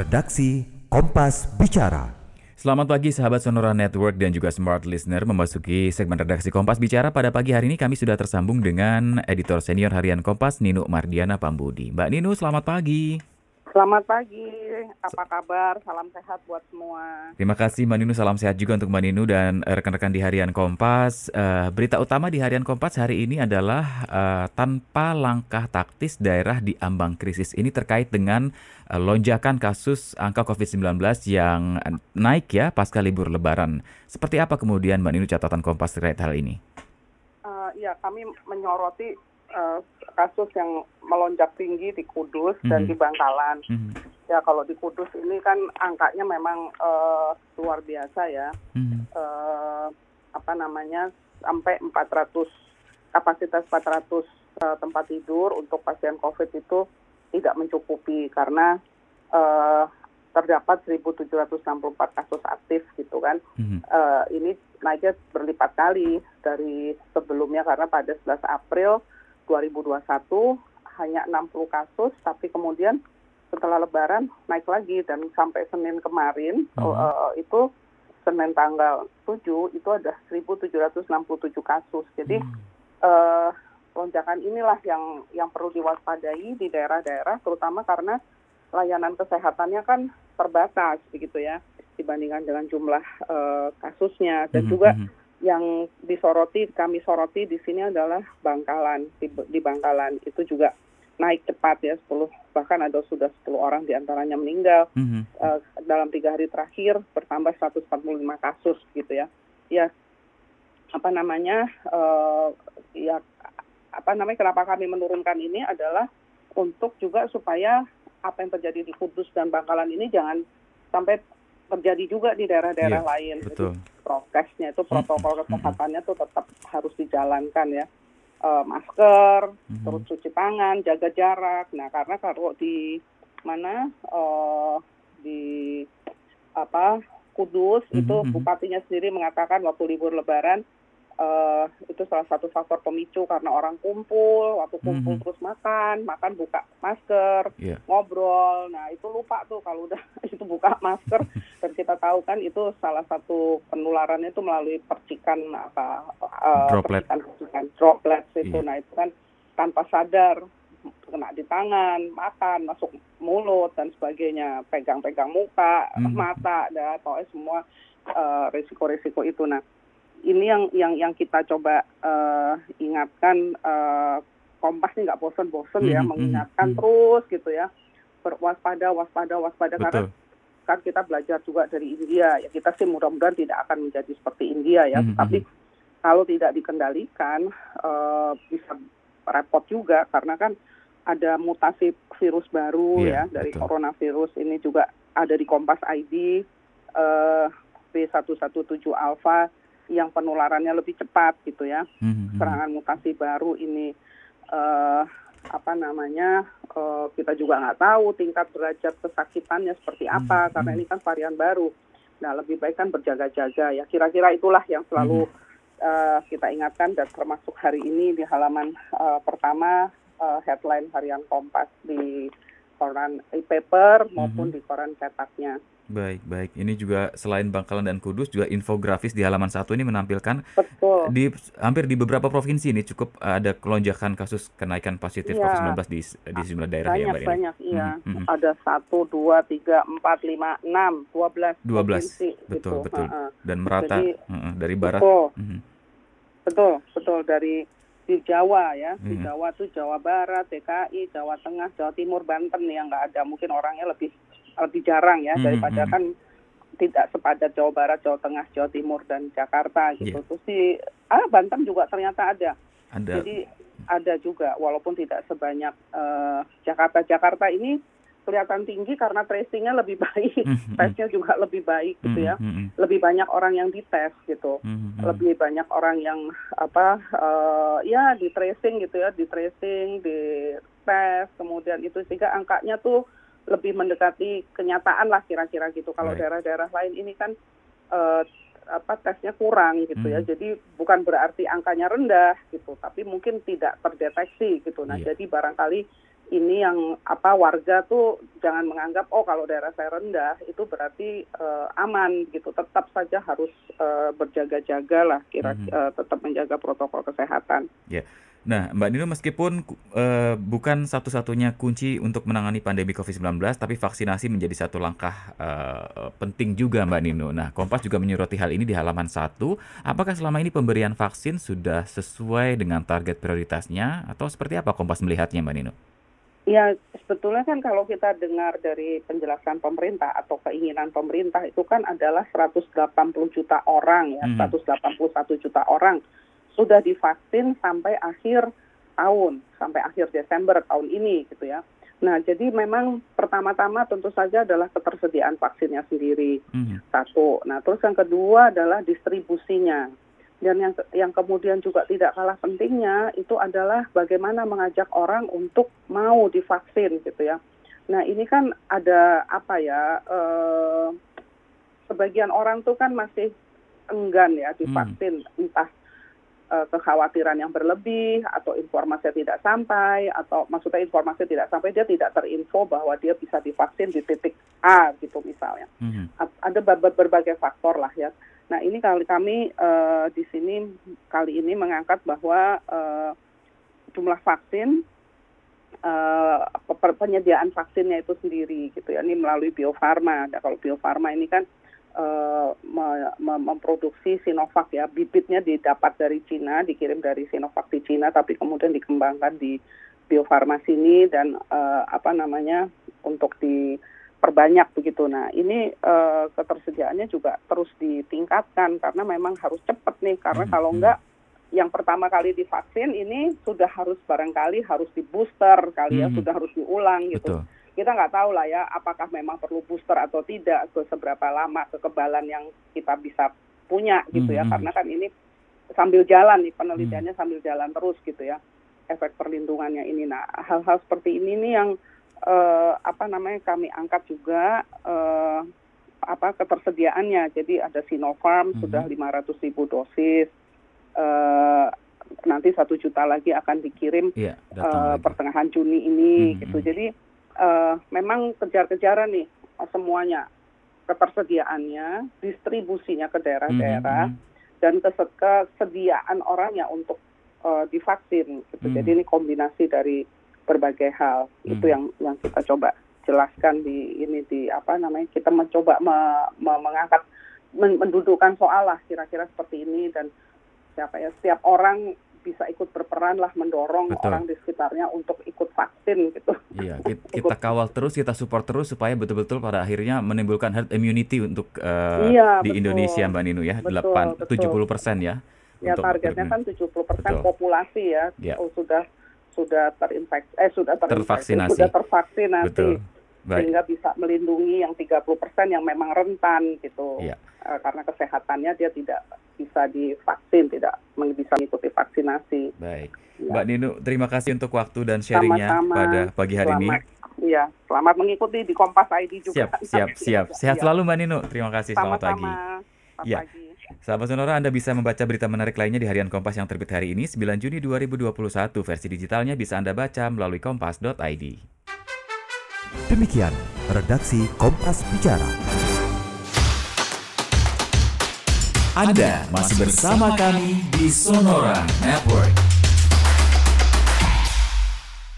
Redaksi Kompas Bicara. Selamat pagi sahabat Sonora Network dan juga Smart Listener memasuki segmen redaksi Kompas Bicara pada pagi hari ini kami sudah tersambung dengan editor senior harian Kompas Nino Mardiana Pambudi. Mbak Nino selamat pagi. Selamat pagi, apa kabar? Salam sehat buat semua. Terima kasih Mbak Nino, salam sehat juga untuk Mbak Nino dan rekan-rekan di Harian Kompas. Uh, berita utama di Harian Kompas hari ini adalah uh, tanpa langkah taktis daerah di ambang krisis. Ini terkait dengan uh, lonjakan kasus angka COVID-19 yang naik ya pasca libur lebaran. Seperti apa kemudian Mbak Nino catatan Kompas terkait hal ini? Uh, ya, kami menyoroti uh, kasus yang melonjak tinggi di Kudus mm -hmm. dan mhm. di Bangkalan. Mm -hmm. Ya kalau di Kudus ini kan angkanya memang uh, luar biasa ya. Mm -hmm. uh, apa namanya sampai 400 kapasitas 400 uh, tempat tidur untuk pasien COVID itu tidak mencukupi karena uh, terdapat 1.764 kasus aktif gitu kan. Mm-hmm. Uh, ini naiknya berlipat kali dari sebelumnya karena pada 11 April 2021 hanya 60 kasus, tapi kemudian setelah Lebaran naik lagi dan sampai Senin kemarin uh -huh. uh, itu Senin tanggal 7 itu ada 1.767 kasus. Jadi -huh. uh, lonjakan inilah yang yang perlu diwaspadai di daerah-daerah, terutama karena layanan kesehatannya kan terbatas begitu ya dibandingkan dengan jumlah uh, kasusnya dan -huh. juga yang disoroti kami soroti di sini adalah Bangkalan. Di, di Bangkalan itu juga naik cepat ya 10 bahkan ada sudah 10 orang di antaranya meninggal. Mm -hmm. uh, dalam tiga hari terakhir bertambah 145 kasus gitu ya. Ya apa namanya uh, ya apa namanya kenapa kami menurunkan ini adalah untuk juga supaya apa yang terjadi di Kudus dan Bangkalan ini jangan sampai terjadi juga di daerah-daerah yeah, lain. Betul. Jadi prokesnya itu protokol kesehatannya tuh tetap harus dijalankan ya. Uh, masker, mm -hmm. terus cuci tangan, jaga jarak. Nah, karena kalau di mana uh, di apa Kudus mm -hmm. itu bupatinya sendiri mengatakan waktu libur Lebaran uh, itu salah satu faktor pemicu karena orang kumpul, waktu kumpul mm -hmm. terus makan, makan buka masker, yeah. ngobrol. Nah itu lupa tuh kalau udah itu buka masker dan kita tahu kan itu salah satu penularannya itu melalui percikan apa uh, droplet. percikan percikan droplet itu. Yeah. Nah itu kan tanpa sadar kena di tangan, makan, masuk mulut dan sebagainya, pegang-pegang muka, mm -hmm. mata, dan atau semua uh, risiko-risiko itu. Nah ini yang yang yang kita coba uh, ingatkan uh, Kompas ini nggak bosan-bosan ya hmm, mengingatkan hmm, terus gitu ya berwaspada waspada waspada Betul. karena kan kita belajar juga dari India ya kita sih mudah-mudahan tidak akan menjadi seperti India ya hmm, tapi kalau tidak dikendalikan uh, bisa repot juga karena kan ada mutasi virus baru yeah, ya dari betul. coronavirus ini juga ada di Kompas ID uh, B117 alpha yang penularannya lebih cepat gitu ya. Mm-hmm. Serangan mutasi baru ini uh, apa namanya uh, kita juga nggak tahu tingkat derajat kesakitannya seperti apa mm-hmm. karena ini kan varian baru. Nah lebih baik kan berjaga-jaga ya. Kira-kira itulah yang selalu mm-hmm. uh, kita ingatkan dan termasuk hari ini di halaman uh, pertama uh, headline harian Kompas di koran e-paper maupun mm-hmm. di koran cetaknya. Baik, baik. Ini juga selain Bangkalan dan Kudus juga infografis di halaman satu ini menampilkan Betul. di hampir di beberapa provinsi ini cukup ada kelonjakan kasus kenaikan positif ya. COVID-19 di di sejumlah daerah banyak, ya Mbak Banyak, iya. Mm -hmm. Ada satu, dua, tiga, empat, lima, enam, dua belas provinsi. Betul, gitu. betul. Uh -uh. Dan merata Jadi, uh -uh, dari barat. Betul. Mm -hmm. betul, betul dari di Jawa ya, di mm -hmm. Jawa tuh Jawa Barat, DKI, Jawa Tengah, Jawa Timur, Banten yang nggak ada. Mungkin orangnya lebih lebih jarang ya hmm, daripada hmm. kan tidak sepadat Jawa Barat, Jawa Tengah, Jawa Timur dan Jakarta gitu. Yeah. Terus di ah Banten juga ternyata ada. ada. Jadi ada juga walaupun tidak sebanyak uh, Jakarta. Jakarta ini kelihatan tinggi karena tracingnya lebih baik, mm-hmm. tesnya juga lebih baik gitu ya, mm-hmm. lebih banyak orang yang dites gitu, mm-hmm. lebih banyak orang yang apa uh, ya di tracing gitu ya, di tracing, di tes, kemudian itu sehingga angkanya tuh lebih mendekati kenyataan lah kira-kira gitu. Kalau daerah-daerah lain ini kan uh, apa tesnya kurang gitu ya. hmm. ya. Jadi bukan berarti angkanya rendah gitu, tapi mungkin tidak terdeteksi gitu. Nah, yeah. jadi barangkali ini yang apa warga tuh jangan menganggap oh kalau daerah saya rendah itu berarti uh, aman gitu tetap saja harus uh, berjaga-jaga lah kira mm -hmm. uh, tetap menjaga protokol kesehatan. Yeah. Nah, Mbak Nino meskipun uh, bukan satu-satunya kunci untuk menangani pandemi COVID-19, tapi vaksinasi menjadi satu langkah uh, penting juga Mbak Nino. Nah, Kompas juga menyoroti hal ini di halaman satu. Apakah selama ini pemberian vaksin sudah sesuai dengan target prioritasnya atau seperti apa Kompas melihatnya Mbak Nino? Ya, sebetulnya kan kalau kita dengar dari penjelasan pemerintah atau keinginan pemerintah itu kan adalah 180 juta orang ya, mm -hmm. 181 juta orang sudah divaksin sampai akhir tahun, sampai akhir Desember tahun ini gitu ya. Nah, jadi memang pertama-tama tentu saja adalah ketersediaan vaksinnya sendiri. Mm-hmm. Satu. Nah, terus yang kedua adalah distribusinya. Dan yang yang kemudian juga tidak kalah pentingnya itu adalah bagaimana mengajak orang untuk mau divaksin gitu ya. Nah, ini kan ada apa ya? Eh, sebagian orang tuh kan masih enggan ya divaksin, hmm. entah kekhawatiran yang berlebih atau informasi tidak sampai atau maksudnya informasi tidak sampai dia tidak terinfo bahwa dia bisa divaksin di titik A gitu misalnya. Mm-hmm. Ada berbagai faktor lah ya. Nah ini kali kami uh, di sini kali ini mengangkat bahwa uh, jumlah vaksin uh, penyediaan vaksinnya itu sendiri gitu ya ini melalui Bio Farma. Nah, kalau Bio Farma ini kan uh, memproduksi Sinovac ya bibitnya didapat dari Cina dikirim dari Sinovac di Cina tapi kemudian dikembangkan di Bio Farma sini dan uh, apa namanya untuk diperbanyak begitu nah ini uh, ketersediaannya juga terus ditingkatkan karena memang harus cepat nih karena hmm. kalau hmm. enggak yang pertama kali divaksin ini sudah harus barangkali harus di booster kali ya hmm. sudah harus diulang gitu Betul kita nggak tahu lah ya apakah memang perlu booster atau tidak ke seberapa lama kekebalan yang kita bisa punya gitu ya mm -hmm. karena kan ini sambil jalan nih penelitiannya mm. sambil jalan terus gitu ya efek perlindungannya ini nah hal-hal seperti ini nih yang uh, apa namanya kami angkat juga uh, apa ketersediaannya jadi ada Sinopharm mm -hmm. sudah 500 ribu dosis uh, nanti satu juta lagi akan dikirim iya, uh, pertengahan Juni ini mm -hmm. gitu jadi uh, memang kejar-kejaran nih semuanya ketersediaannya, distribusinya ke daerah-daerah, mm -hmm. dan kesediaan orangnya untuk uh, divaksin. Gitu. Mm. Jadi ini kombinasi dari berbagai hal mm. itu yang yang kita coba jelaskan di ini di apa namanya kita mencoba me, me, mengangkat men, mendudukkan soal lah kira-kira seperti ini dan siapa ya setiap orang bisa ikut berperan lah mendorong Betul. orang di sekitarnya untuk ikut vaksin gitu. Iya, kita, kawal terus, kita support terus supaya betul-betul pada akhirnya menimbulkan herd immunity untuk uh, iya, di betul. Indonesia Mbak Ninu ya, betul, 8 70 persen ya. Ya untuk, targetnya kan 70 persen populasi ya, ya. Oh, sudah sudah terinfeksi, eh sudah terinfeksi, tervaksinasi. sudah tervaksinasi. Betul. Baik. sehingga bisa melindungi yang 30 persen yang memang rentan gitu. Ya. Uh, karena kesehatannya dia tidak bisa divaksin, tidak bisa mengikuti vaksinasi. Baik, ya. Mbak Ninu, terima kasih untuk waktu dan sharingnya pada pagi hari selamat, ini. Iya, selamat mengikuti di Kompas ID juga. Siap, siap, siap. Sehat ya. selalu Mbak Ninu. Terima kasih. Selamat pagi. Selamat ya. pagi. Sahabat Sonora, Anda bisa membaca berita menarik lainnya di Harian Kompas yang terbit hari ini, 9 Juni 2021. Versi digitalnya bisa Anda baca melalui kompas.id. Demikian redaksi Kompas Bicara. Anda masih bersama kami di Sonora Network.